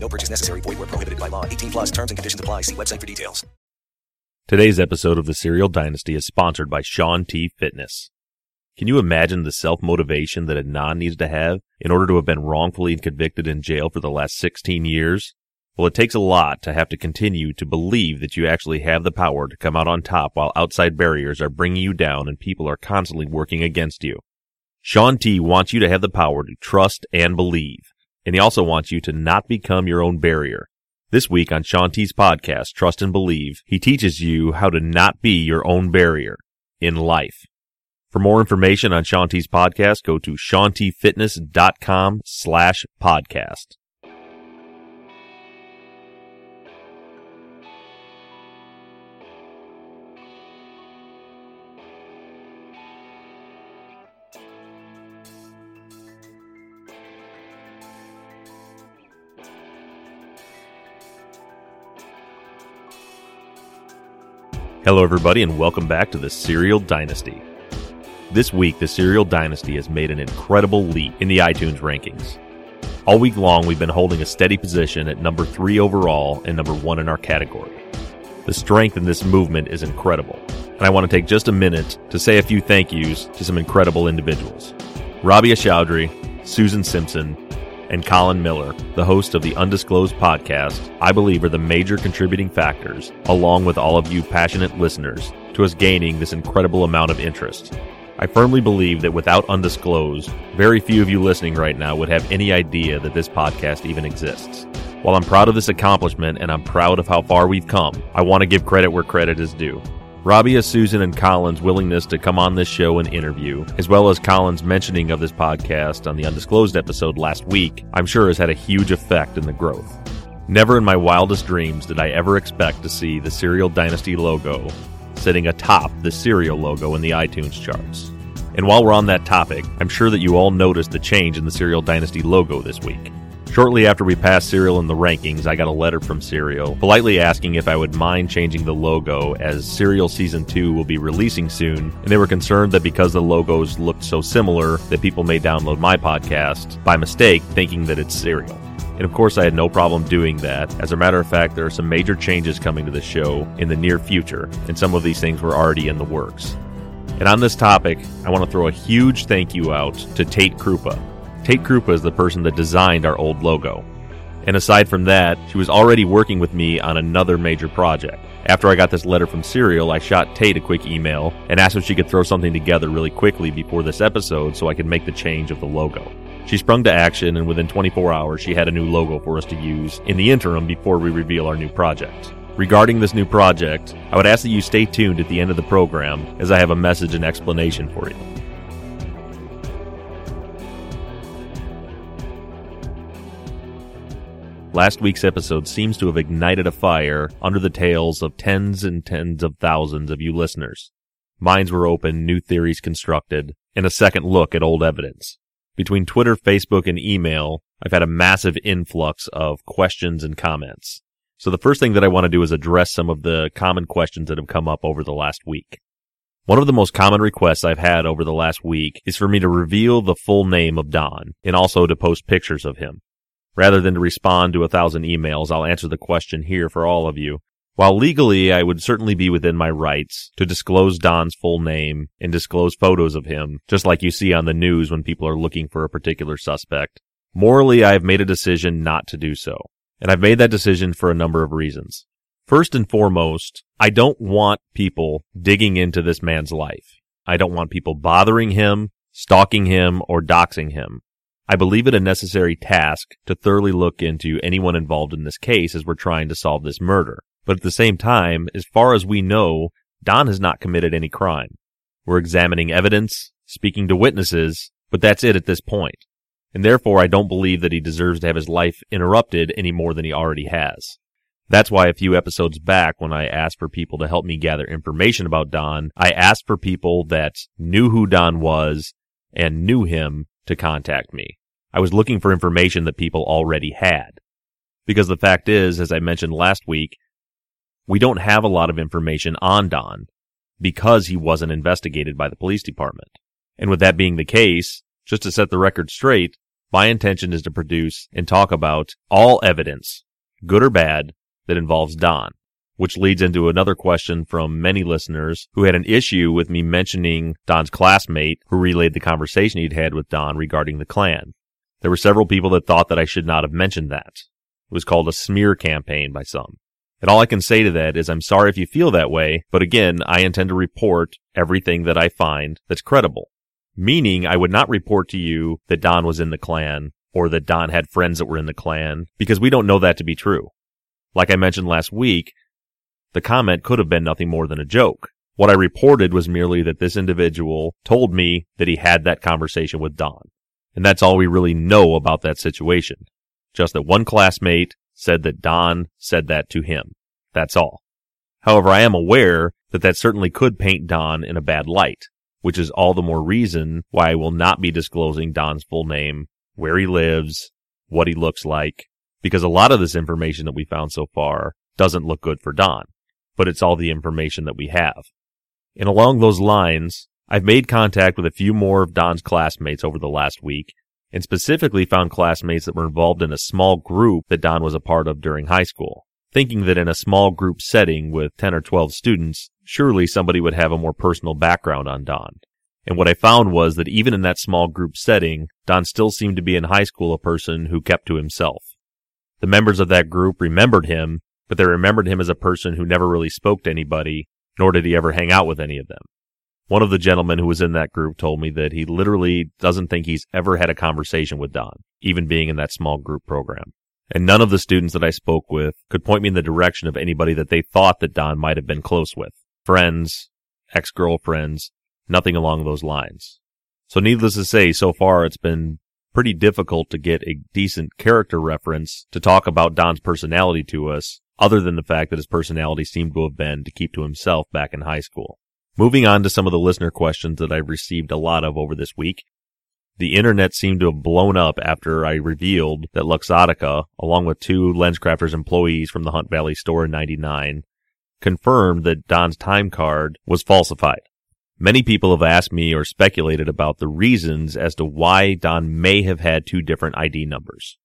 No purchase necessary. Void where prohibited by law. 18 plus terms and conditions apply. See website for details. Today's episode of the Serial Dynasty is sponsored by Shaun T Fitness. Can you imagine the self motivation that Adnan needs to have in order to have been wrongfully convicted in jail for the last 16 years? Well, it takes a lot to have to continue to believe that you actually have the power to come out on top while outside barriers are bringing you down and people are constantly working against you. Shaun T wants you to have the power to trust and believe and he also wants you to not become your own barrier. This week on Shaun T's podcast, Trust and Believe, he teaches you how to not be your own barrier in life. For more information on Shaun T's podcast, go to shauntfitness.com slash podcast. Hello, everybody, and welcome back to the Serial Dynasty. This week, the Serial Dynasty has made an incredible leap in the iTunes rankings. All week long, we've been holding a steady position at number three overall and number one in our category. The strength in this movement is incredible, and I want to take just a minute to say a few thank yous to some incredible individuals. Rabia Chaudry, Susan Simpson, and Colin Miller, the host of the Undisclosed podcast, I believe are the major contributing factors, along with all of you passionate listeners, to us gaining this incredible amount of interest. I firmly believe that without Undisclosed, very few of you listening right now would have any idea that this podcast even exists. While I'm proud of this accomplishment and I'm proud of how far we've come, I want to give credit where credit is due. Rabia, Susan, and Colin's willingness to come on this show and interview, as well as Colin's mentioning of this podcast on the Undisclosed episode last week, I'm sure has had a huge effect in the growth. Never in my wildest dreams did I ever expect to see the Serial Dynasty logo sitting atop the Serial logo in the iTunes charts. And while we're on that topic, I'm sure that you all noticed the change in the Serial Dynasty logo this week. Shortly after we passed Serial in the rankings, I got a letter from Serial politely asking if I would mind changing the logo as Serial Season 2 will be releasing soon, and they were concerned that because the logos looked so similar that people may download my podcast by mistake thinking that it's Serial. And of course, I had no problem doing that. As a matter of fact, there are some major changes coming to the show in the near future, and some of these things were already in the works. And on this topic, I want to throw a huge thank you out to Tate Krupa. Tate Krupa is the person that designed our old logo. And aside from that, she was already working with me on another major project. After I got this letter from Serial, I shot Tate a quick email and asked if she could throw something together really quickly before this episode so I could make the change of the logo. She sprung to action, and within 24 hours, she had a new logo for us to use in the interim before we reveal our new project. Regarding this new project, I would ask that you stay tuned at the end of the program as I have a message and explanation for you. Last week's episode seems to have ignited a fire under the tails of tens and tens of thousands of you listeners. Minds were open, new theories constructed, and a second look at old evidence. Between Twitter, Facebook, and email, I've had a massive influx of questions and comments. So the first thing that I want to do is address some of the common questions that have come up over the last week. One of the most common requests I've had over the last week is for me to reveal the full name of Don and also to post pictures of him. Rather than to respond to a thousand emails, I'll answer the question here for all of you. While legally I would certainly be within my rights to disclose Don's full name and disclose photos of him, just like you see on the news when people are looking for a particular suspect, morally I have made a decision not to do so. And I've made that decision for a number of reasons. First and foremost, I don't want people digging into this man's life. I don't want people bothering him, stalking him, or doxing him. I believe it a necessary task to thoroughly look into anyone involved in this case as we're trying to solve this murder. But at the same time, as far as we know, Don has not committed any crime. We're examining evidence, speaking to witnesses, but that's it at this point. And therefore, I don't believe that he deserves to have his life interrupted any more than he already has. That's why a few episodes back, when I asked for people to help me gather information about Don, I asked for people that knew who Don was and knew him to contact me. I was looking for information that people already had. Because the fact is, as I mentioned last week, we don't have a lot of information on Don because he wasn't investigated by the police department. And with that being the case, just to set the record straight, my intention is to produce and talk about all evidence, good or bad, that involves Don, which leads into another question from many listeners who had an issue with me mentioning Don's classmate who relayed the conversation he'd had with Don regarding the Klan. There were several people that thought that I should not have mentioned that. It was called a smear campaign by some. And all I can say to that is I'm sorry if you feel that way, but again, I intend to report everything that I find that's credible. Meaning I would not report to you that Don was in the Klan or that Don had friends that were in the Klan because we don't know that to be true. Like I mentioned last week, the comment could have been nothing more than a joke. What I reported was merely that this individual told me that he had that conversation with Don. And that's all we really know about that situation. Just that one classmate said that Don said that to him. That's all. However, I am aware that that certainly could paint Don in a bad light, which is all the more reason why I will not be disclosing Don's full name, where he lives, what he looks like, because a lot of this information that we found so far doesn't look good for Don, but it's all the information that we have. And along those lines, I've made contact with a few more of Don's classmates over the last week and specifically found classmates that were involved in a small group that Don was a part of during high school, thinking that in a small group setting with 10 or 12 students, surely somebody would have a more personal background on Don. And what I found was that even in that small group setting, Don still seemed to be in high school a person who kept to himself. The members of that group remembered him, but they remembered him as a person who never really spoke to anybody, nor did he ever hang out with any of them. One of the gentlemen who was in that group told me that he literally doesn't think he's ever had a conversation with Don, even being in that small group program. And none of the students that I spoke with could point me in the direction of anybody that they thought that Don might have been close with. Friends, ex-girlfriends, nothing along those lines. So needless to say, so far it's been pretty difficult to get a decent character reference to talk about Don's personality to us, other than the fact that his personality seemed to have been to keep to himself back in high school. Moving on to some of the listener questions that I've received a lot of over this week. The internet seemed to have blown up after I revealed that Luxottica, along with two LensCrafters employees from the Hunt Valley store in 99, confirmed that Don's time card was falsified. Many people have asked me or speculated about the reasons as to why Don may have had two different ID numbers.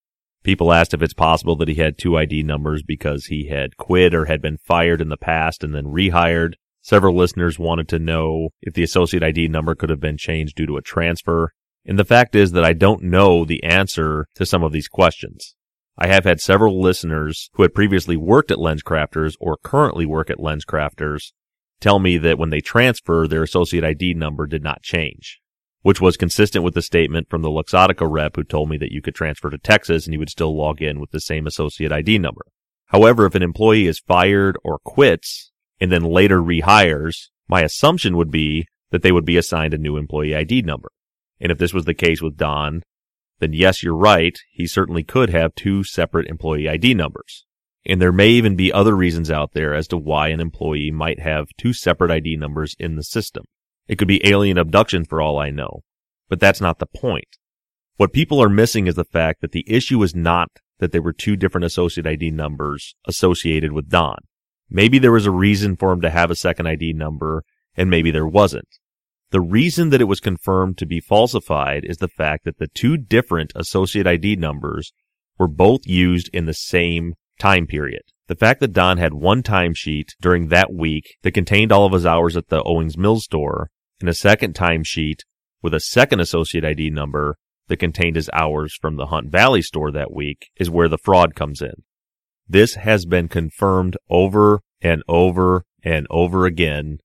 People asked if it's possible that he had two ID numbers because he had quit or had been fired in the past and then rehired. Several listeners wanted to know if the associate ID number could have been changed due to a transfer. And the fact is that I don't know the answer to some of these questions. I have had several listeners who had previously worked at LensCrafters or currently work at LensCrafters tell me that when they transfer, their associate ID number did not change, which was consistent with the statement from the Luxottica rep who told me that you could transfer to Texas and you would still log in with the same associate ID number. However, if an employee is fired or quits, and then later rehires, my assumption would be that they would be assigned a new employee ID number. And if this was the case with Don, then yes, you're right. He certainly could have two separate employee ID numbers. And there may even be other reasons out there as to why an employee might have two separate ID numbers in the system. It could be alien abduction for all I know. But that's not the point. What people are missing is the fact that the issue is not that there were two different associate ID numbers associated with Don. Maybe there was a reason for him to have a second ID number, and maybe there wasn't. The reason that it was confirmed to be falsified is the fact that the two different associate ID numbers were both used in the same time period. The fact that Don had one timesheet during that week that contained all of his hours at the Owings Mills store and a second timesheet with a second associate ID number that contained his hours from the Hunt Valley store that week is where the fraud comes in. This has been confirmed over and over and over again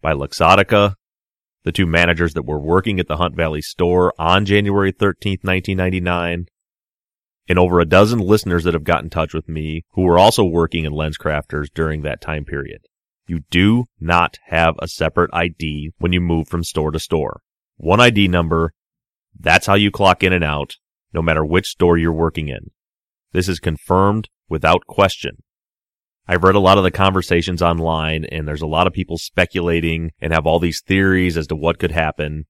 by Luxottica, the two managers that were working at the Hunt Valley store on January 13th, 1999, and over a dozen listeners that have got in touch with me who were also working in LensCrafters during that time period. You do not have a separate ID when you move from store to store. One ID number. That's how you clock in and out, no matter which store you're working in. This is confirmed without question. I've read a lot of the conversations online and there's a lot of people speculating and have all these theories as to what could happen.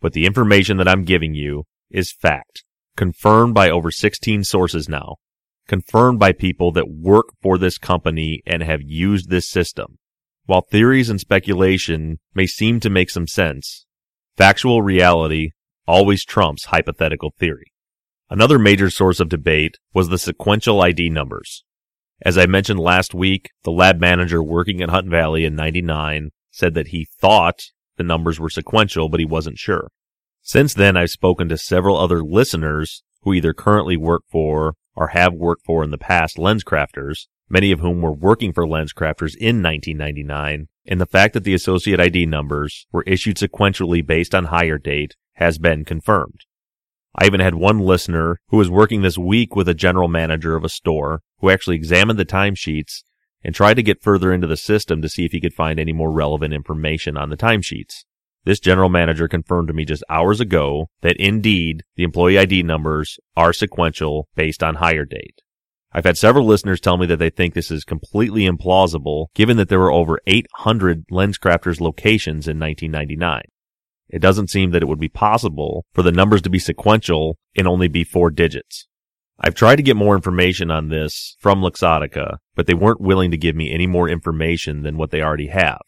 But the information that I'm giving you is fact, confirmed by over 16 sources now, confirmed by people that work for this company and have used this system. While theories and speculation may seem to make some sense, factual reality always trumps hypothetical theory. Another major source of debate was the sequential ID numbers. As I mentioned last week, the lab manager working at Hunt Valley in 99 said that he thought the numbers were sequential, but he wasn't sure. Since then, I've spoken to several other listeners who either currently work for or have worked for in the past LensCrafters, many of whom were working for LensCrafters in 1999, and the fact that the associate ID numbers were issued sequentially based on hire date has been confirmed. I even had one listener who was working this week with a general manager of a store who actually examined the timesheets and tried to get further into the system to see if he could find any more relevant information on the timesheets. This general manager confirmed to me just hours ago that indeed the employee ID numbers are sequential based on hire date. I've had several listeners tell me that they think this is completely implausible given that there were over 800 LensCrafters locations in 1999. It doesn't seem that it would be possible for the numbers to be sequential and only be four digits. I've tried to get more information on this from Luxottica, but they weren't willing to give me any more information than what they already have.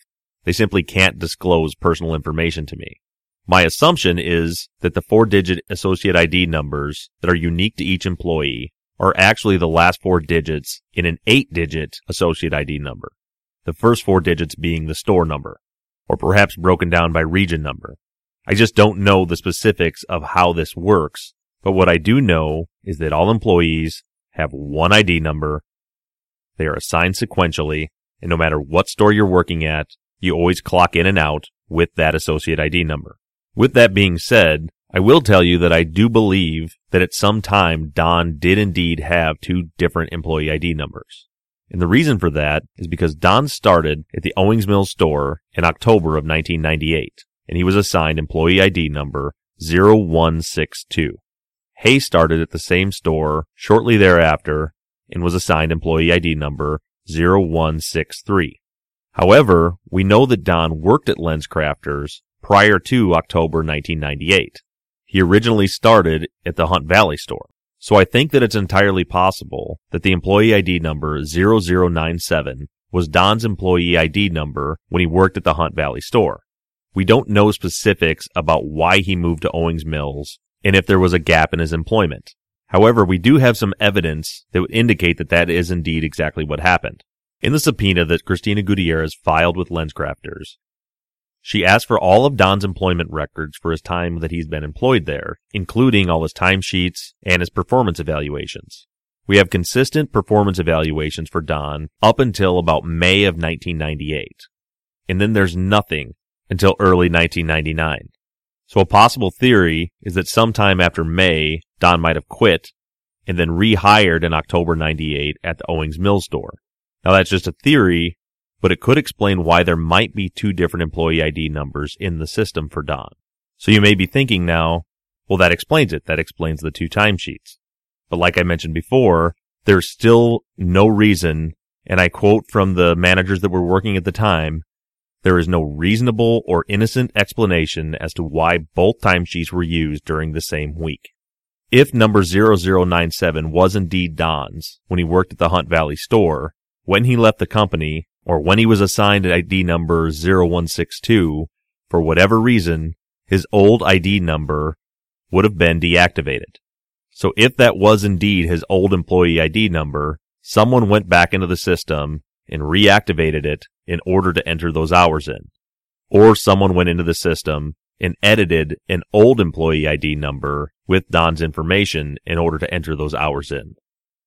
They simply can't disclose personal information to me. My assumption is that the four digit associate ID numbers that are unique to each employee are actually the last four digits in an eight digit associate ID number. The first four digits being the store number, or perhaps broken down by region number. I just don't know the specifics of how this works, but what I do know is that all employees have one ID number. They are assigned sequentially, and no matter what store you're working at, you always clock in and out with that associate ID number. With that being said, I will tell you that I do believe that at some time Don did indeed have two different employee ID numbers. And the reason for that is because Don started at the Owings Mills store in October of 1998 and he was assigned employee ID number 0162. Hae started at the same store shortly thereafter and was assigned employee ID number 0163. However, we know that Don worked at LensCrafters prior to October 1998. He originally started at the Hunt Valley store. So I think that it's entirely possible that the employee ID number 0097 was Don's employee ID number when he worked at the Hunt Valley store. We don't know specifics about why he moved to Owings Mills and if there was a gap in his employment. However, we do have some evidence that would indicate that that is indeed exactly what happened. In the subpoena that Cristina Gutierrez filed with LensCrafters, she asked for all of Don's employment records for his time that he's been employed there, including all his timesheets and his performance evaluations. We have consistent performance evaluations for Don up until about May of 1998. And then there's nothing until early 1999. So a possible theory is that sometime after May, Don might have quit and then rehired in October 98 at the Owings Mills store. Now that's just a theory, but it could explain why there might be two different employee ID numbers in the system for Don. So you may be thinking now, well that explains it. That explains the two timesheets. But like I mentioned before, there's still no reason, and I quote from the managers that were working at the time, there is no reasonable or innocent explanation as to why both timesheets were used during the same week. If number 0097 was indeed Don's when he worked at the Hunt Valley store, when he left the company, or when he was assigned ID number 0162, for whatever reason, his old ID number would have been deactivated. So if that was indeed his old employee ID number, someone went back into the system and reactivated it in order to enter those hours in. Or someone went into the system and edited an old employee ID number with Don's information in order to enter those hours in.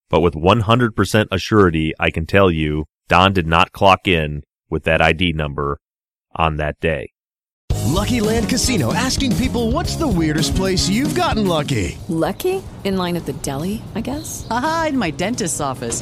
But with 100% assurity, I can tell you Don did not clock in with that ID number on that day. Lucky Land Casino asking people what's the weirdest place you've gotten lucky? Lucky? In line at the deli, I guess? Aha, in my dentist's office.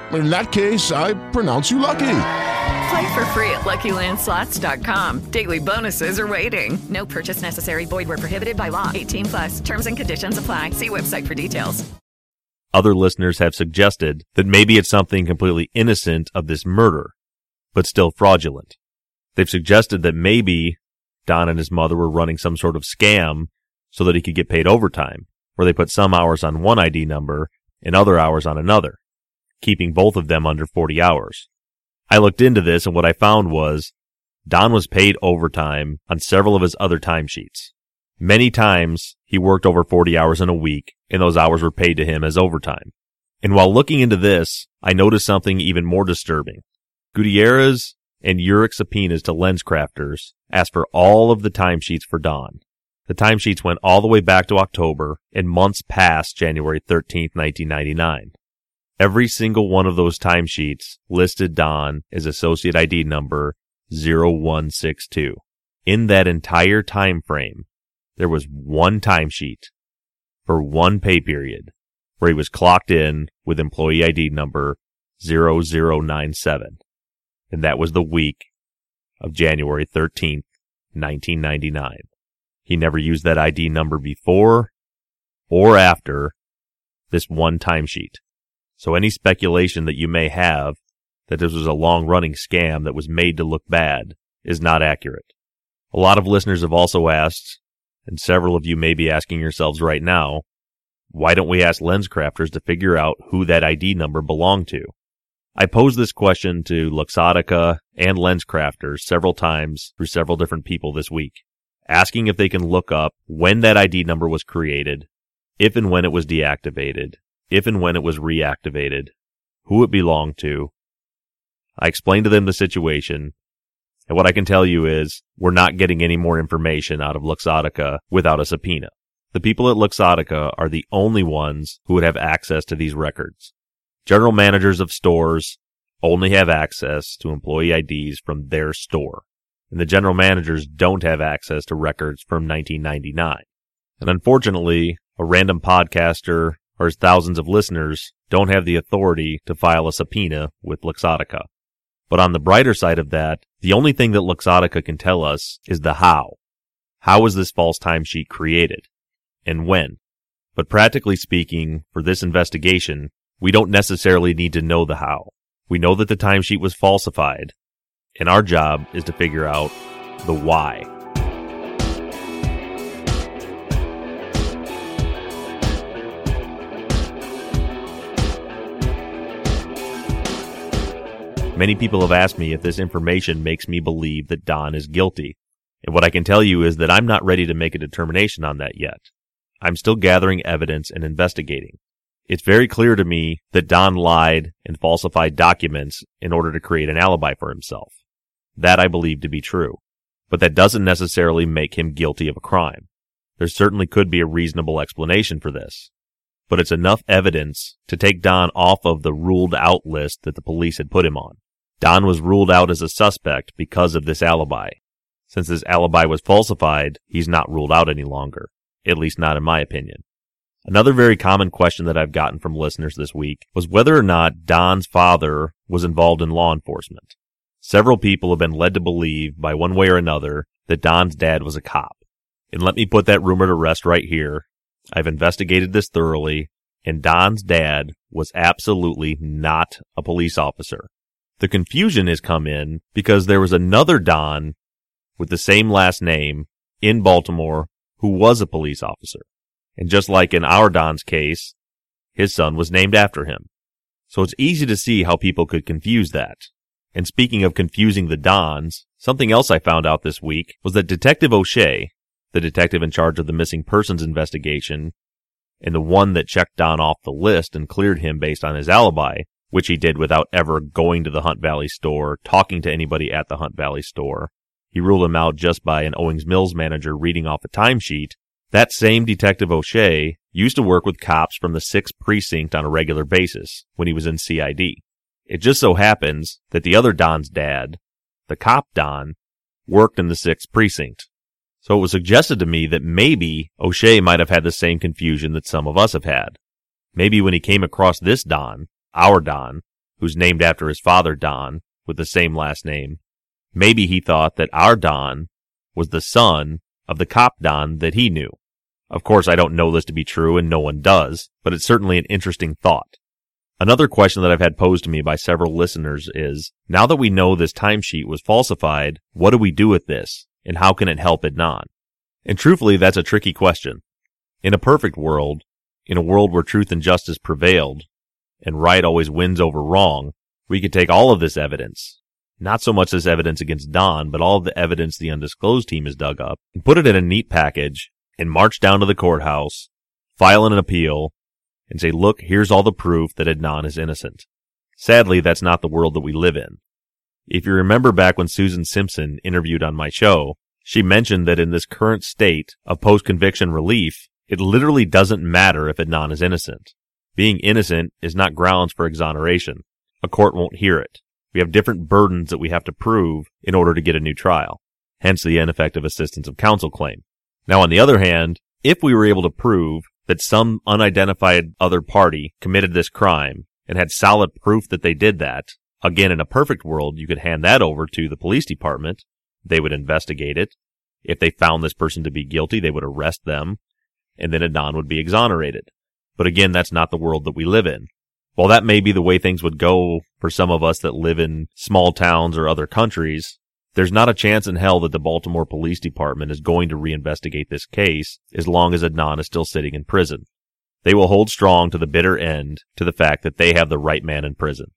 In that case, I pronounce you lucky. Play for free at LuckyLandSlots.com. Daily bonuses are waiting. No purchase necessary. Void where prohibited by law. 18 plus. Terms and conditions apply. See website for details. Other listeners have suggested that maybe it's something completely innocent of this murder, but still fraudulent. They've suggested that maybe Don and his mother were running some sort of scam so that he could get paid overtime, where they put some hours on one ID number and other hours on another, keeping both of them under 40 hours. I looked into this and what I found was Don was paid overtime on several of his other timesheets. Many times he worked over 40 hours in a week and those hours were paid to him as overtime. And while looking into this, I noticed something even more disturbing. Gutierrez and Urick subpoenas to LensCrafters asked for all of the timesheets for Don. The timesheets went all the way back to October and months past January 13th, 1999. Every single one of those timesheets listed Don as associate ID number 0162. In that entire time frame, there was one timesheet for one pay period where he was clocked in with employee ID number 0097. And that was the week of January 13th, 1999. He never used that ID number before or after this one timesheet. So any speculation that you may have that this was a long running scam that was made to look bad is not accurate. A lot of listeners have also asked, and several of you may be asking yourselves right now, why don't we ask LensCrafters to figure out who that ID number belonged to? I posed this question to Luxottica and LensCrafters several times through several different people this week, asking if they can look up when that ID number was created, if and when it was deactivated, if and when it was reactivated, who it belonged to. I explained to them the situation, and what I can tell you is we're not getting any more information out of Luxottica without a subpoena. The people at Luxottica are the only ones who would have access to these records. General managers of stores only have access to employee IDs from their store, and the general managers don't have access to records from 1999. And unfortunately, a random podcaster or his thousands of listeners don't have the authority to file a subpoena with Luxottica. But on the brighter side of that, the only thing that Luxottica can tell us is the how. How was this false timesheet created? And when? But practically speaking, for this investigation, we don't necessarily need to know the how. We know that the timesheet was falsified, and our job is to figure out the why. Many people have asked me if this information makes me believe that Don is guilty. And what I can tell you is that I'm not ready to make a determination on that yet. I'm still gathering evidence and investigating. It's very clear to me that Don lied and falsified documents in order to create an alibi for himself. That I believe to be true. But that doesn't necessarily make him guilty of a crime. There certainly could be a reasonable explanation for this. But it's enough evidence to take Don off of the ruled out list that the police had put him on. Don was ruled out as a suspect because of this alibi. Since this alibi was falsified, he's not ruled out any longer. At least not in my opinion. Another very common question that I've gotten from listeners this week was whether or not Don's father was involved in law enforcement. Several people have been led to believe, by one way or another, that Don's dad was a cop. And let me put that rumor to rest right here. I've investigated this thoroughly, and Don's dad was absolutely not a police officer. The confusion has come in because there was another Don with the same last name in Baltimore who was a police officer. And just like in our Don's case, his son was named after him. So it's easy to see how people could confuse that. And speaking of confusing the Dons, something else I found out this week was that Detective O'Shea, the detective in charge of the missing persons investigation, and the one that checked Don off the list and cleared him based on his alibi, which he did without ever going to the Hunt Valley store, talking to anybody at the Hunt Valley store. He ruled him out just by an Owings Mills manager reading off a timesheet. That same Detective O'Shea used to work with cops from the 6th Precinct on a regular basis when he was in CID. It just so happens that the other Don's dad, the cop Don, worked in the 6th Precinct. So it was suggested to me that maybe O'Shea might have had the same confusion that some of us have had. Maybe when he came across this Don, our Don, who's named after his father Don, with the same last name, maybe he thought that our Don was the son of the cop Don that he knew. Of course, I don't know this to be true and no one does, but it's certainly an interesting thought. Another question that I've had posed to me by several listeners is, now that we know this timesheet was falsified, what do we do with this? And how can it help Adnan? And truthfully, that's a tricky question. In a perfect world, in a world where truth and justice prevailed, and right always wins over wrong, we could take all of this evidence, not so much this evidence against Don, but all of the evidence the undisclosed team has dug up, and put it in a neat package, and march down to the courthouse, file an appeal, and say, look, here's all the proof that Adnan is innocent. Sadly, that's not the world that we live in. If you remember back when Susan Simpson interviewed on my show, she mentioned that in this current state of post-conviction relief, it literally doesn't matter if Adnan is innocent. Being innocent is not grounds for exoneration. A court won't hear it. We have different burdens that we have to prove in order to get a new trial. Hence the ineffective assistance of counsel claim. Now on the other hand, if we were able to prove that some unidentified other party committed this crime and had solid proof that they did that, again, in a perfect world, you could hand that over to the police department. They would investigate it. If they found this person to be guilty, they would arrest them and then Adnan would be exonerated. But again, that's not the world that we live in. While that may be the way things would go for some of us that live in small towns or other countries, there's not a chance in hell that the Baltimore Police Department is going to reinvestigate this case as long as Adnan is still sitting in prison. They will hold strong to the bitter end to the fact that they have the right man in prison.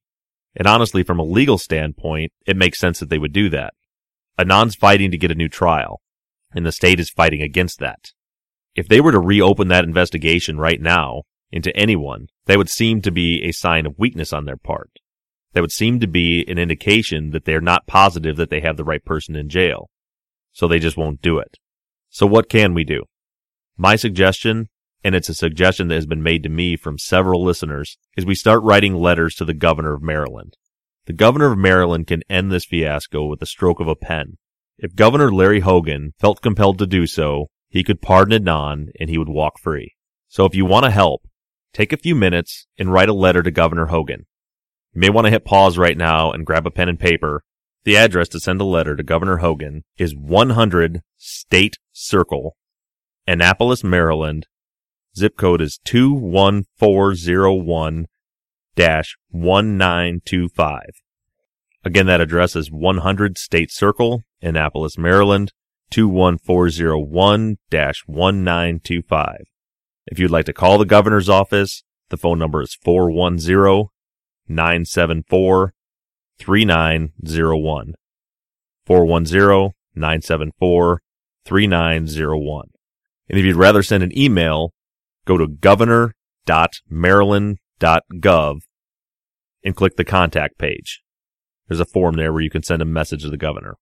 And honestly, from a legal standpoint, it makes sense that they would do that. Adnan's fighting to get a new trial, and the state is fighting against that. If they were to reopen that investigation right now into anyone, that would seem to be a sign of weakness on their part. That would seem to be an indication that they're not positive that they have the right person in jail. So they just won't do it. So what can we do? My suggestion, and it's a suggestion that has been made to me from several listeners, is we start writing letters to the governor of Maryland. The governor of Maryland can end this fiasco with a stroke of a pen. If Governor Larry Hogan felt compelled to do so, he could pardon Adnan and he would walk free. So if you want to help, take a few minutes and write a letter to Governor Hogan. You may want to hit pause right now and grab a pen and paper. The address to send a letter to Governor Hogan is 100 State Circle, Annapolis, Maryland. Zip code is 21401 1925. Again, that address is 100 State Circle, Annapolis, Maryland, 21401 1925. If you'd like to call the governor's office, the phone number is 410 974 3901. 410 974 3901. And if you'd rather send an email, go to governor.maryland.gov and click the contact page. There's a form there where you can send a message to the governor.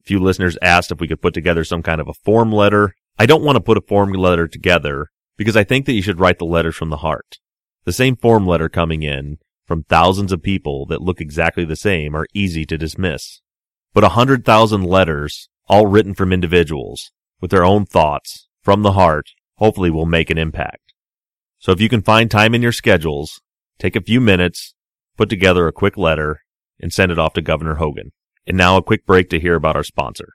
A few listeners asked if we could put together some kind of a form letter. I don't want to put a form letter together because I think that you should write the letters from the heart. The same form letter coming in from thousands of people that look exactly the same are easy to dismiss. But a hundred thousand letters, all written from individuals, with their own thoughts, from the heart, hopefully will make an impact. So if you can find time in your schedules, take a few minutes, put together a quick letter, and send it off to Governor Hogan. And now a quick break to hear about our sponsor.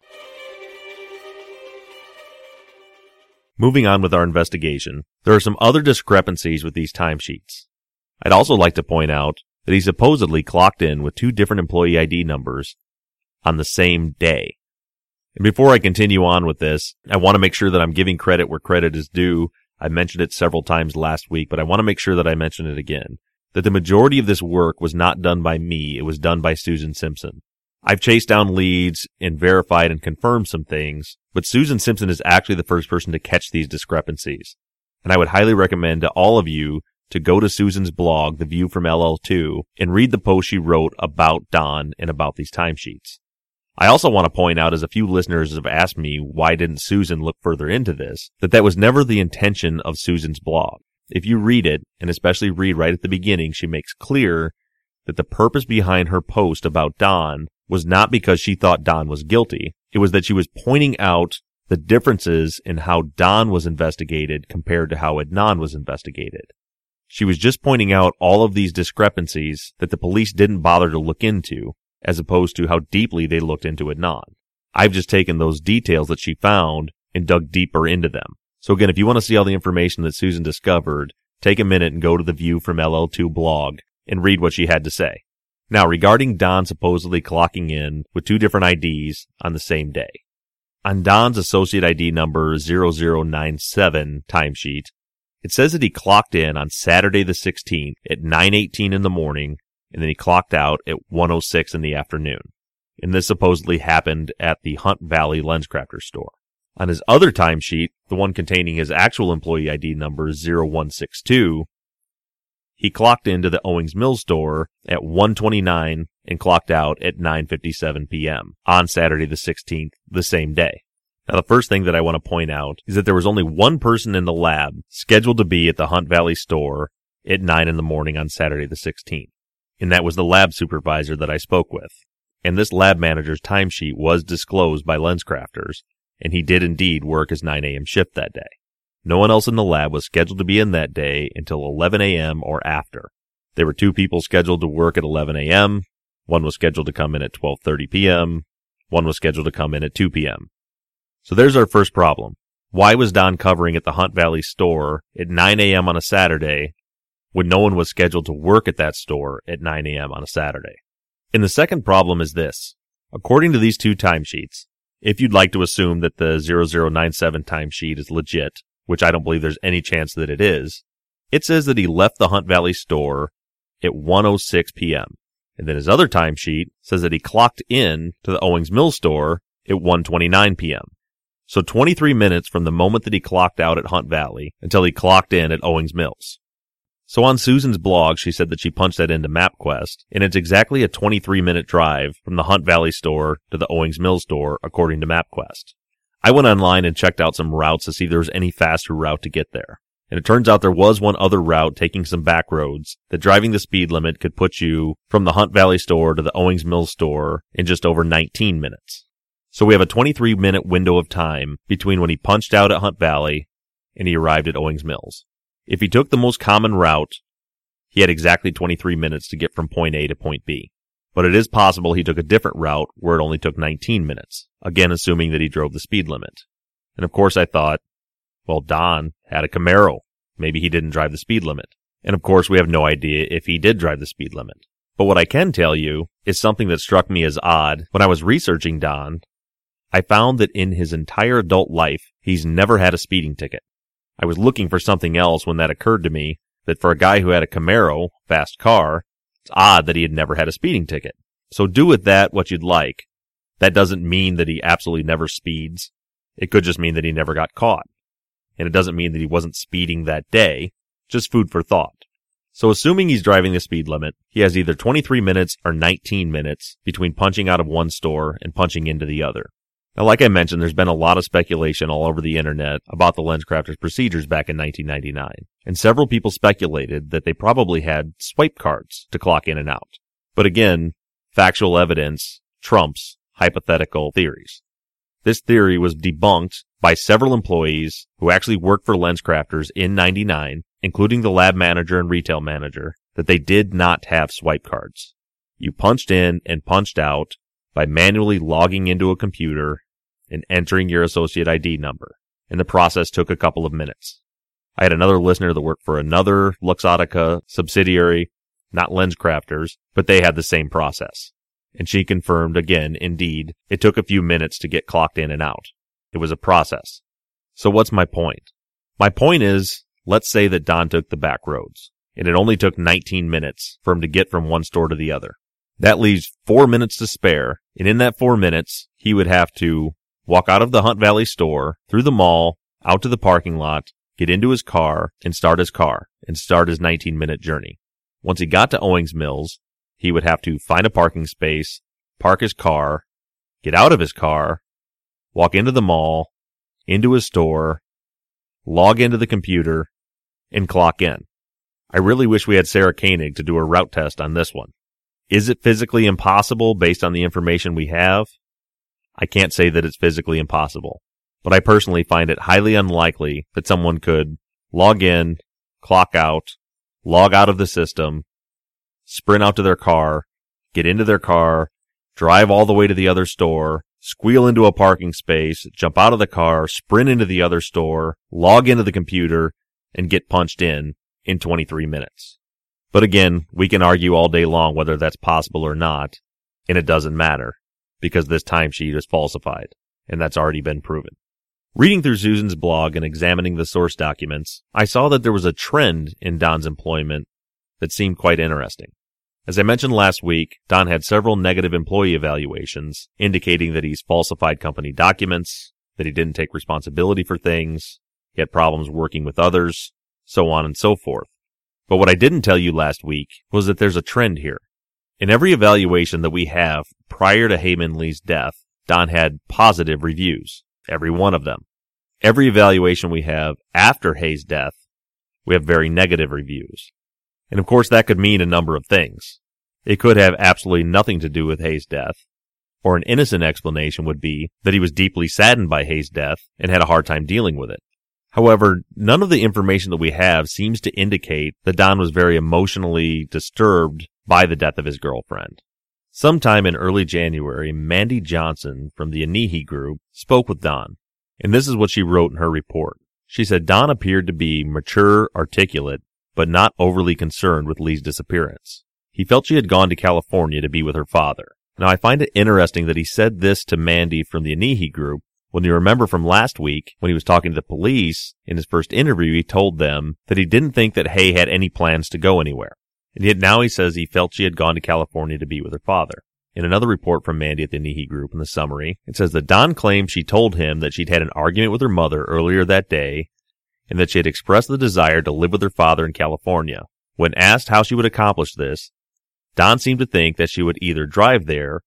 Moving on with our investigation, there are some other discrepancies with these timesheets. I'd also like to point out that he supposedly clocked in with two different employee ID numbers on the same day. And before I continue on with this, I want to make sure that I'm giving credit where credit is due. I mentioned it several times last week, but I want to make sure that I mention it again. That the majority of this work was not done by me, it was done by Susan Simpson. I've chased down leads and verified and confirmed some things, but Susan Simpson is actually the first person to catch these discrepancies. And I would highly recommend to all of you to go to Susan's blog, The View from LL2, and read the post she wrote about Don and about these timesheets. I also want to point out, as a few listeners have asked me, why didn't Susan look further into this, that that was never the intention of Susan's blog. If you read it, and especially read right at the beginning, she makes clear that the purpose behind her post about Don was not because she thought Don was guilty. It was that she was pointing out the differences in how Don was investigated compared to how Adnan was investigated. She was just pointing out all of these discrepancies that the police didn't bother to look into, as opposed to how deeply they looked into Adnan. I've just taken those details that she found and dug deeper into them. So again, if you want to see all the information that Susan discovered, take a minute and go to the View from LL2 blog and read what she had to say. Now, regarding Don supposedly clocking in with two different IDs on the same day. On Don's associate ID number 0097 timesheet, it says that he clocked in on Saturday the 16th at 9:18 in the morning and then he clocked out at 106 in the afternoon. And this supposedly happened at the Hunt Valley LensCrafter store. On his other timesheet, the one containing his actual employee ID number 0162, he clocked into the Owings Mill store at 129 and clocked out at 9:57 p.m. on Saturday the 16th, the same day. Now the first thing that I want to point out is that there was only one person in the lab scheduled to be at the Hunt Valley store at 9 in the morning on Saturday the 16th and that was the lab supervisor that I spoke with. And this lab manager's timesheet was disclosed by LensCrafters, and he did indeed work his 9 a.m. shift that day. No one else in the lab was scheduled to be in that day until 11 a.m. or after. There were two people scheduled to work at 11 a.m. One was scheduled to come in at 12:30 p.m. One was scheduled to come in at 2 p.m. So there's our first problem. Why was Don covering at the Hunt Valley store at 9 a.m. on a Saturday when no one was scheduled to work at that store at 9 a.m. on a Saturday. And the second problem is this. According to these two timesheets, if you'd like to assume that the 0097 timesheet is legit, which I don't believe there's any chance that it is, it says that he left the Hunt Valley store at 106 p.m. And then his other timesheet says that he clocked in to the Owings Mill store at 129 p.m. So 23 minutes from the moment that he clocked out at Hunt Valley until he clocked in at Owings Mills. So on Susan's blog, she said that she punched that into MapQuest, and it's exactly a 23 minute drive from the Hunt Valley store to the Owings Mill store, according to MapQuest. I went online and checked out some routes to see if there was any faster route to get there. And it turns out there was one other route taking some back roads that driving the speed limit could put you from the Hunt Valley store to the Owings Mill store in just over 19 minutes. So we have a 23 minute window of time between when he punched out at Hunt Valley and he arrived at Owings Mills. If he took the most common route, he had exactly 23 minutes to get from point A to point B. But it is possible he took a different route where it only took 19 minutes, again assuming that he drove the speed limit. And of course I thought, well, Don had a Camaro. Maybe he didn't drive the speed limit. And of course we have no idea if he did drive the speed limit. But what I can tell you is something that struck me as odd. When I was researching Don, I found that in his entire adult life, he's never had a speeding ticket. I was looking for something else when that occurred to me that for a guy who had a Camaro, fast car, odd that he had never had a speeding ticket. So do with that what you'd like. That doesn't mean that he absolutely never speeds. It could just mean that he never got caught. And it doesn't mean that he wasn't speeding that day. Just food for thought. So assuming he's driving the speed limit, he has either 23 minutes or 19 minutes between punching out of one store and punching into the other. Now, like I mentioned, there's been a lot of speculation all over the internet about the LensCrafters procedures back in 1999, and several people speculated that they probably had swipe cards to clock in and out. But again, factual evidence trumps hypothetical theories. This theory was debunked by several employees who actually worked for LensCrafters in 99, including the lab manager and retail manager, that they did not have swipe cards. You punched in and punched out by manually logging into a computer and entering your associate ID number. And the process took a couple of minutes. I had another listener that worked for another Luxottica subsidiary, not LensCrafters, but they had the same process. And she confirmed again, indeed, it took a few minutes to get clocked in and out. It was a process. So what's my point? My point is, let's say that Don took the back roads, and it only took 19 minutes for him to get from one store to the other. That leaves four minutes to spare, and in that four minutes, he would have to walk out of the Hunt Valley store, through the mall, out to the parking lot, get into his car, and start his car, and start his 19 minute journey. Once he got to Owings Mills, he would have to find a parking space, park his car, get out of his car, walk into the mall, into his store, log into the computer, and clock in. I really wish we had Sarah Koenig to do a route test on this one. Is it physically impossible based on the information we have? I can't say that it's physically impossible, but I personally find it highly unlikely that someone could log in, clock out, log out of the system, sprint out to their car, get into their car, drive all the way to the other store, squeal into a parking space, jump out of the car, sprint into the other store, log into the computer, and get punched in in 23 minutes. But again, we can argue all day long whether that's possible or not, and it doesn't matter because this timesheet is falsified, and that's already been proven. Reading through Susan's blog and examining the source documents, I saw that there was a trend in Don's employment that seemed quite interesting. As I mentioned last week, Don had several negative employee evaluations indicating that he's falsified company documents, that he didn't take responsibility for things, he had problems working with others, so on and so forth. But what I didn't tell you last week was that there's a trend here. In every evaluation that we have prior to Hae-Min Lee's death, Don had positive reviews. Every one of them. Every evaluation we have after Hae's death, we have very negative reviews. And of course, that could mean a number of things. It could have absolutely nothing to do with Hae's death, or an innocent explanation would be that he was deeply saddened by Hae's death and had a hard time dealing with it. However, none of the information that we have seems to indicate that Don was very emotionally disturbed by the death of his girlfriend. Sometime in early January, Mandy Johnson from the Anihi group spoke with Don, and this is what she wrote in her report. She said Don appeared to be mature, articulate, but not overly concerned with Lee's disappearance. He felt she had gone to California to be with her father. Now I find it interesting that he said this to Mandy from the Anihi group when you remember from last week when he was talking to the police in his first interview, he told them that he didn't think that Hae had any plans to go anywhere. And yet now he says he felt she had gone to California to be with her father. In another report from Mandy at the Anihi group in the summary, it says that Don claimed she told him that she'd had an argument with her mother earlier that day and that she had expressed the desire to live with her father in California. When asked how she would accomplish this, Don seemed to think that she would either drive there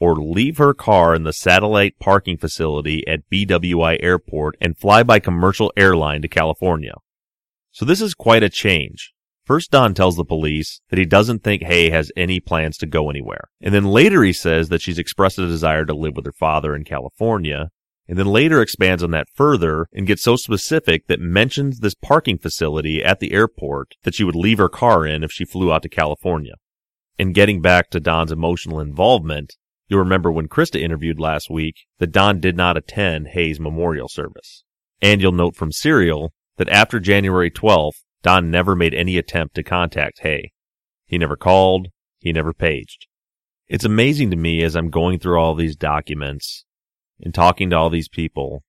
or leave her car in the satellite parking facility at BWI Airport and fly by commercial airline to California. So this is quite a change. First, Don tells the police that he doesn't think Hae has any plans to go anywhere. And then later he says that she's expressed a desire to live with her father in California and then later expands on that further and gets so specific that mentions this parking facility at the airport that she would leave her car in if she flew out to California. And getting back to Don's emotional involvement, you'll remember when Krista interviewed last week that Don did not attend Hae's memorial service. And you'll note from Serial that after January 12th, Don never made any attempt to contact Hae. He never called, he never paged. It's amazing to me as I'm going through all these documents and talking to all these people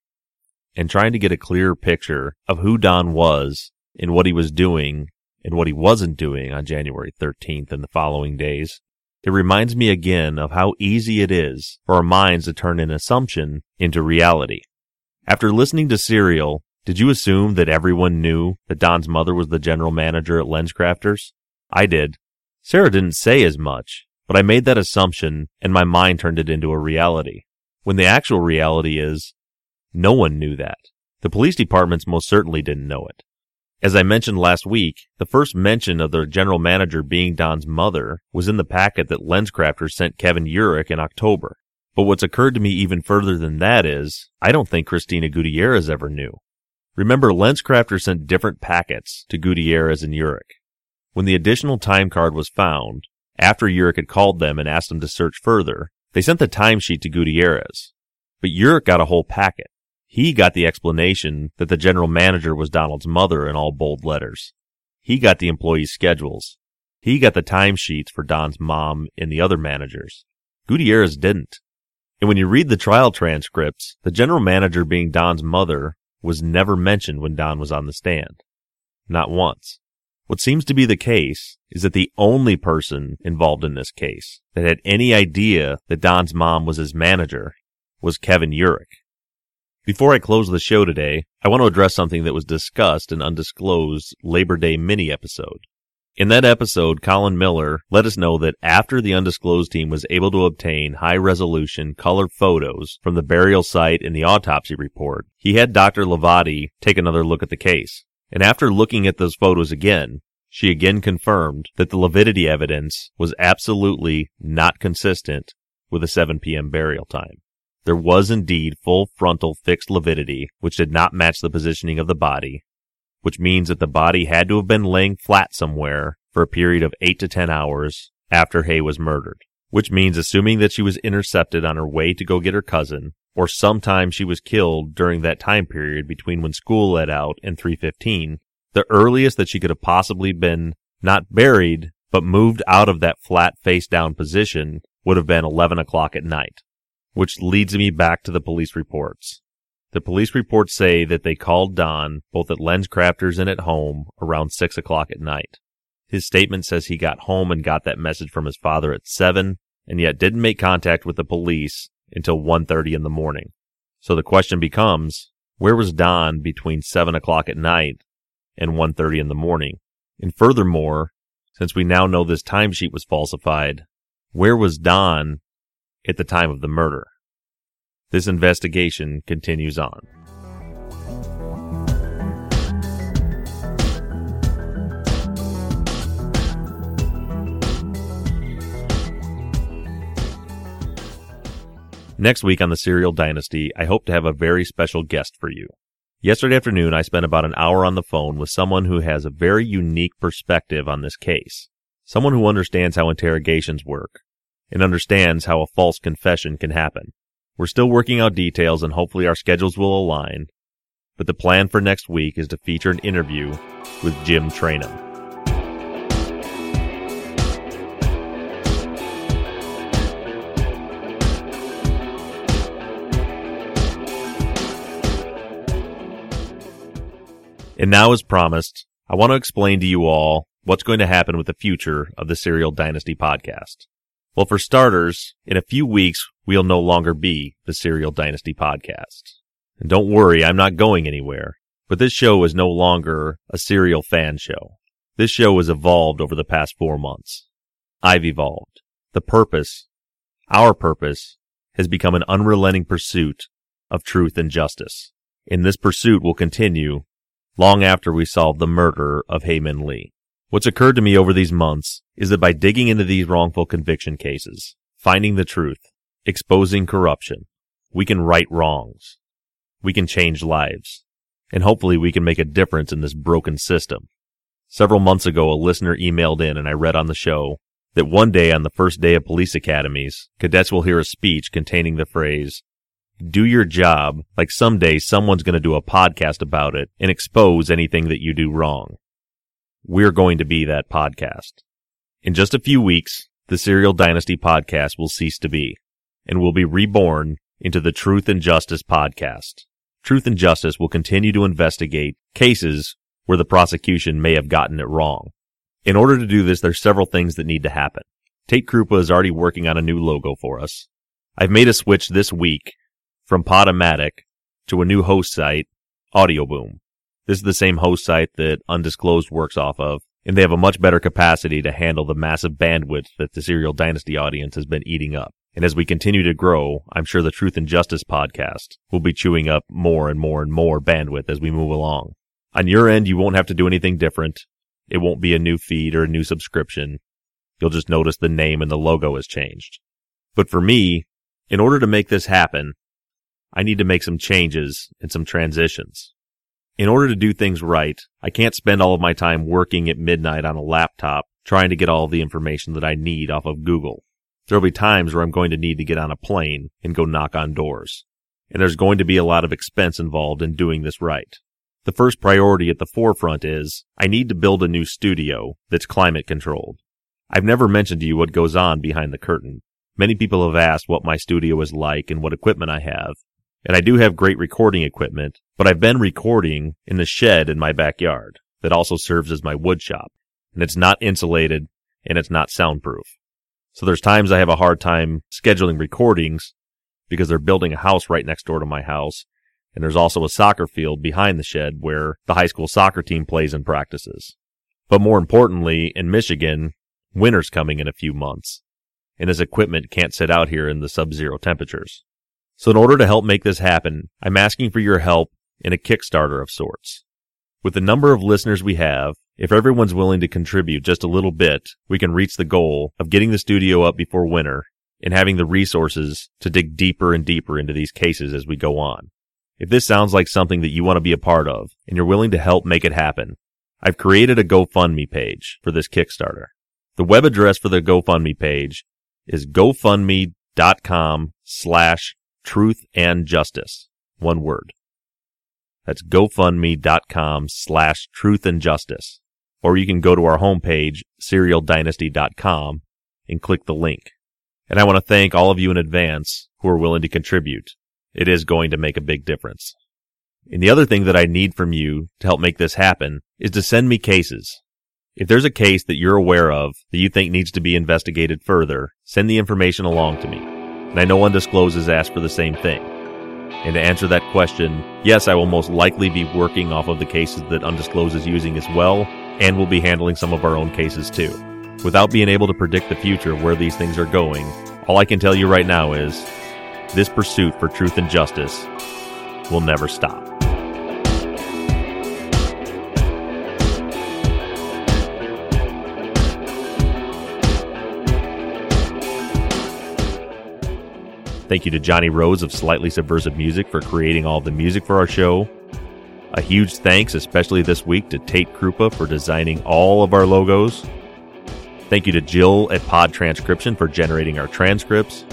and trying to get a clear picture of who Don was and what he was doing and what he wasn't doing on January 13th and the following days. It reminds me again of how easy it is for our minds to turn an assumption into reality. After listening to Serial, did you assume that everyone knew that Don's mother was the general manager at LensCrafters? I did. Sarah didn't say as much, but I made that assumption and my mind turned it into a reality when the actual reality is no one knew that. The police departments most certainly didn't know it. As I mentioned last week, the first mention of the general manager being Don's mother was in the packet that LensCrafters sent Kevin Urick in October. But what's occurred to me even further than that is, I don't think Cristina Gutierrez ever knew. Remember, LensCrafter sent different packets to Gutierrez and Urick. When the additional time card was found, after Urick had called them and asked them to search further, they sent the timesheet to Gutierrez. But Urick got a whole packet. He got the explanation that the general manager was Donald's mother in all bold letters. He got the employees' schedules. He got the timesheets for Don's mom and the other managers. Gutierrez didn't. And when you read the trial transcripts, the general manager being Don's mother was never mentioned when Don was on the stand. Not once. What seems to be the case is that the only person involved in this case that had any idea that Don's mom was his manager was Kevin Urick. Before I close the show today, I want to address something that was discussed in undisclosed Labor Day mini episode. In that episode, Colin Miller let us know that after the undisclosed team was able to obtain high resolution color photos from the burial site and the autopsy report, he had Dr. Hlavaty take another look at the case. And after looking at those photos again, she again confirmed that the lividity evidence was absolutely not consistent with a 7 p.m. burial time. There was indeed full frontal fixed lividity, which did not match the positioning of the body, which means that the body had to have been laying flat somewhere for a period of 8 to 10 hours after Hae was murdered. Which means assuming that she was intercepted on her way to go get her cousin, or sometime she was killed during that time period between when school let out and 315, the earliest that she could have possibly been not buried, but moved out of that flat face down position would have been 11 o'clock at night. Which leads me back to the police reports. The police reports say that they called Don both at LensCrafters and at home around 6 o'clock at night. His statement says he got home and got that message from his father at 7 and yet didn't make contact with the police until 1.30 in the morning. So the question becomes, where was Don between 7 o'clock at night and 1.30 in the morning? And furthermore, since we now know this timesheet was falsified, where was Don at the time of the murder? This investigation continues on. Next week on the Serial Dynasty, I hope to have a very special guest for you. Yesterday afternoon, I spent about an hour on the phone with someone who has a very unique perspective on this case. Someone who understands how interrogations work and understands how a false confession can happen. We're still working out details and hopefully our schedules will align, but the plan for next week is to feature an interview with Jim Trainum. And now, as promised, I want to explain to you all what's going to happen with the future of the Serial Dynasty podcast. Well, for starters, in a few weeks, we'll no longer be the Serial Dynasty podcast. And don't worry, I'm not going anywhere. But this show is no longer a serial fan show. This show has evolved over the past four months. I've evolved. The purpose, our purpose, has become an unrelenting pursuit of truth and justice. And this pursuit will continue long after we solve the murder of Hae Min Lee. What's occurred to me over these months is that by digging into these wrongful conviction cases, finding the truth, exposing corruption, we can right wrongs. We can change lives. And hopefully we can make a difference in this broken system. Several months ago, a listener emailed in and I read on the show that one day on the first day of police academies, cadets will hear a speech containing the phrase, do your job like someday someone's going to do a podcast about it and expose anything that you do wrong. We're going to be that podcast. In just a few weeks, the Serial Dynasty podcast will cease to be and will be reborn into the Truth and Justice podcast. Truth and Justice will continue to investigate cases where the prosecution may have gotten it wrong. In order to do this, there's several things that need to happen. Tate Krupa is already working on a new logo for us. I've made a switch this week from Podomatic to a new host site, Audioboom. This is the same host site that Undisclosed works off of, and they have a much better capacity to handle the massive bandwidth that the Serial Dynasty audience has been eating up. And as we continue to grow, I'm sure the Truth and Justice podcast will be chewing up more and more and more bandwidth as we move along. On your end, you won't have to do anything different. It won't be a new feed or a new subscription. You'll just notice the name and the logo has changed. But for me, In order to make this happen, I need to make some changes and some transitions. In order to do things right, I can't spend all of my time working at midnight on a laptop trying to get all the information that I need off of Google. There'll be times where I'm going to need to get on a plane and go knock on doors. And there's going to be a lot of expense involved in doing this right. The first priority at the forefront is I need to build a new studio that's climate controlled. I've never mentioned to you what goes on behind the curtain. Many people have asked what my studio is like and what equipment I have. And I do have great recording equipment, but I've been recording in the shed in my backyard that also serves as my wood shop. And it's not insulated and it's not soundproof. So there's times I have a hard time scheduling recordings because they're building a house right next door to my house. And there's also a soccer field behind the shed where the high school soccer team plays and practices. But more importantly, in Michigan, winter's coming in a few months. And this equipment can't sit out here in the sub-zero temperatures. So in order to help make this happen, I'm asking for your help in a Kickstarter of sorts. With the number of listeners we have, if everyone's willing to contribute just a little bit, we can reach the goal of getting the studio up before winter and having the resources to dig deeper and deeper into these cases as we go on. If this sounds like something that you want to be a part of and you're willing to help make it happen, I've created a GoFundMe page for this Kickstarter. The web address for the GoFundMe page is gofundme.com slash truth and justice. One word. That's gofundme.com slash truth and justice. Or you can go to our homepage, serialdynasty.com and click the link. And I want to thank all of you in advance who are willing to contribute. It is going to make a big difference. And the other thing that I need from you to help make this happen is to send me cases. If there's a case that you're aware of that you think needs to be investigated further, send the information along to me. And I know Undisclosed has asked for the same thing. And to answer that question, yes, I will most likely be working off of the cases that Undisclosed is using as well, and we'll be handling some of our own cases too. Without being able to predict the future of where these things are going, all I can tell you right now is this pursuit for truth and justice will never stop. Thank you to Johnny Rose of Slightly Subversive Music for creating all the music for our show. A huge thanks, especially this week, to Tate Krupa for designing all of our logos. Thank you to Jill at Pod Transcription for generating our transcripts.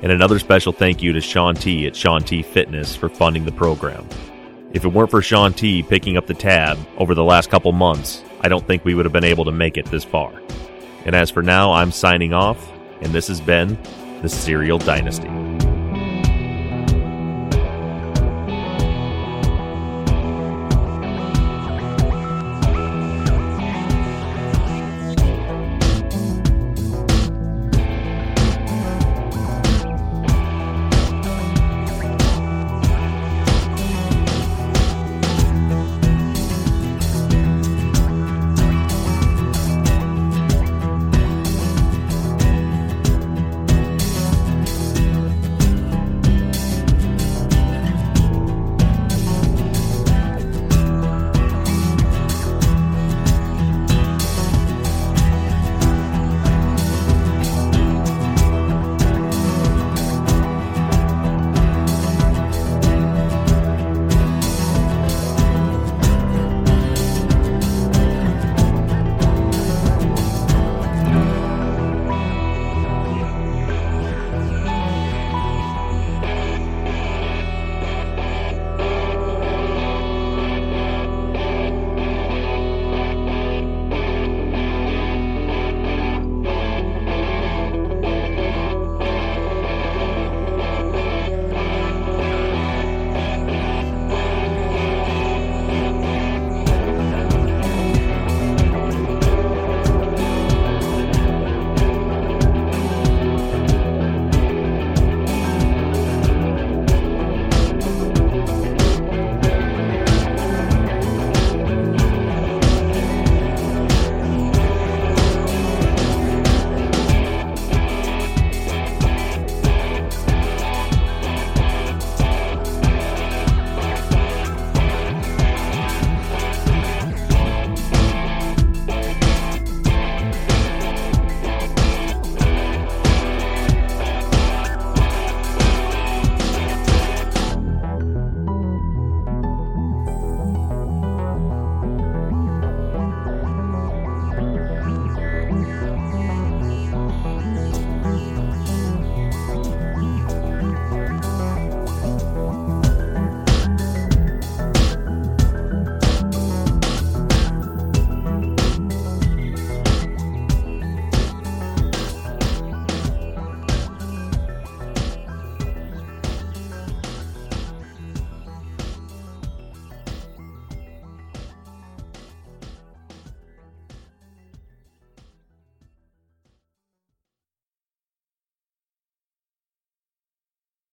And another special thank you to Sean T at Sean T Fitness for funding the program. If it weren't for Sean T picking up the tab over the last couple months, I don't think we would have been able to make it this far. And as for now, I'm signing off, and this has been the Serial Dynasty.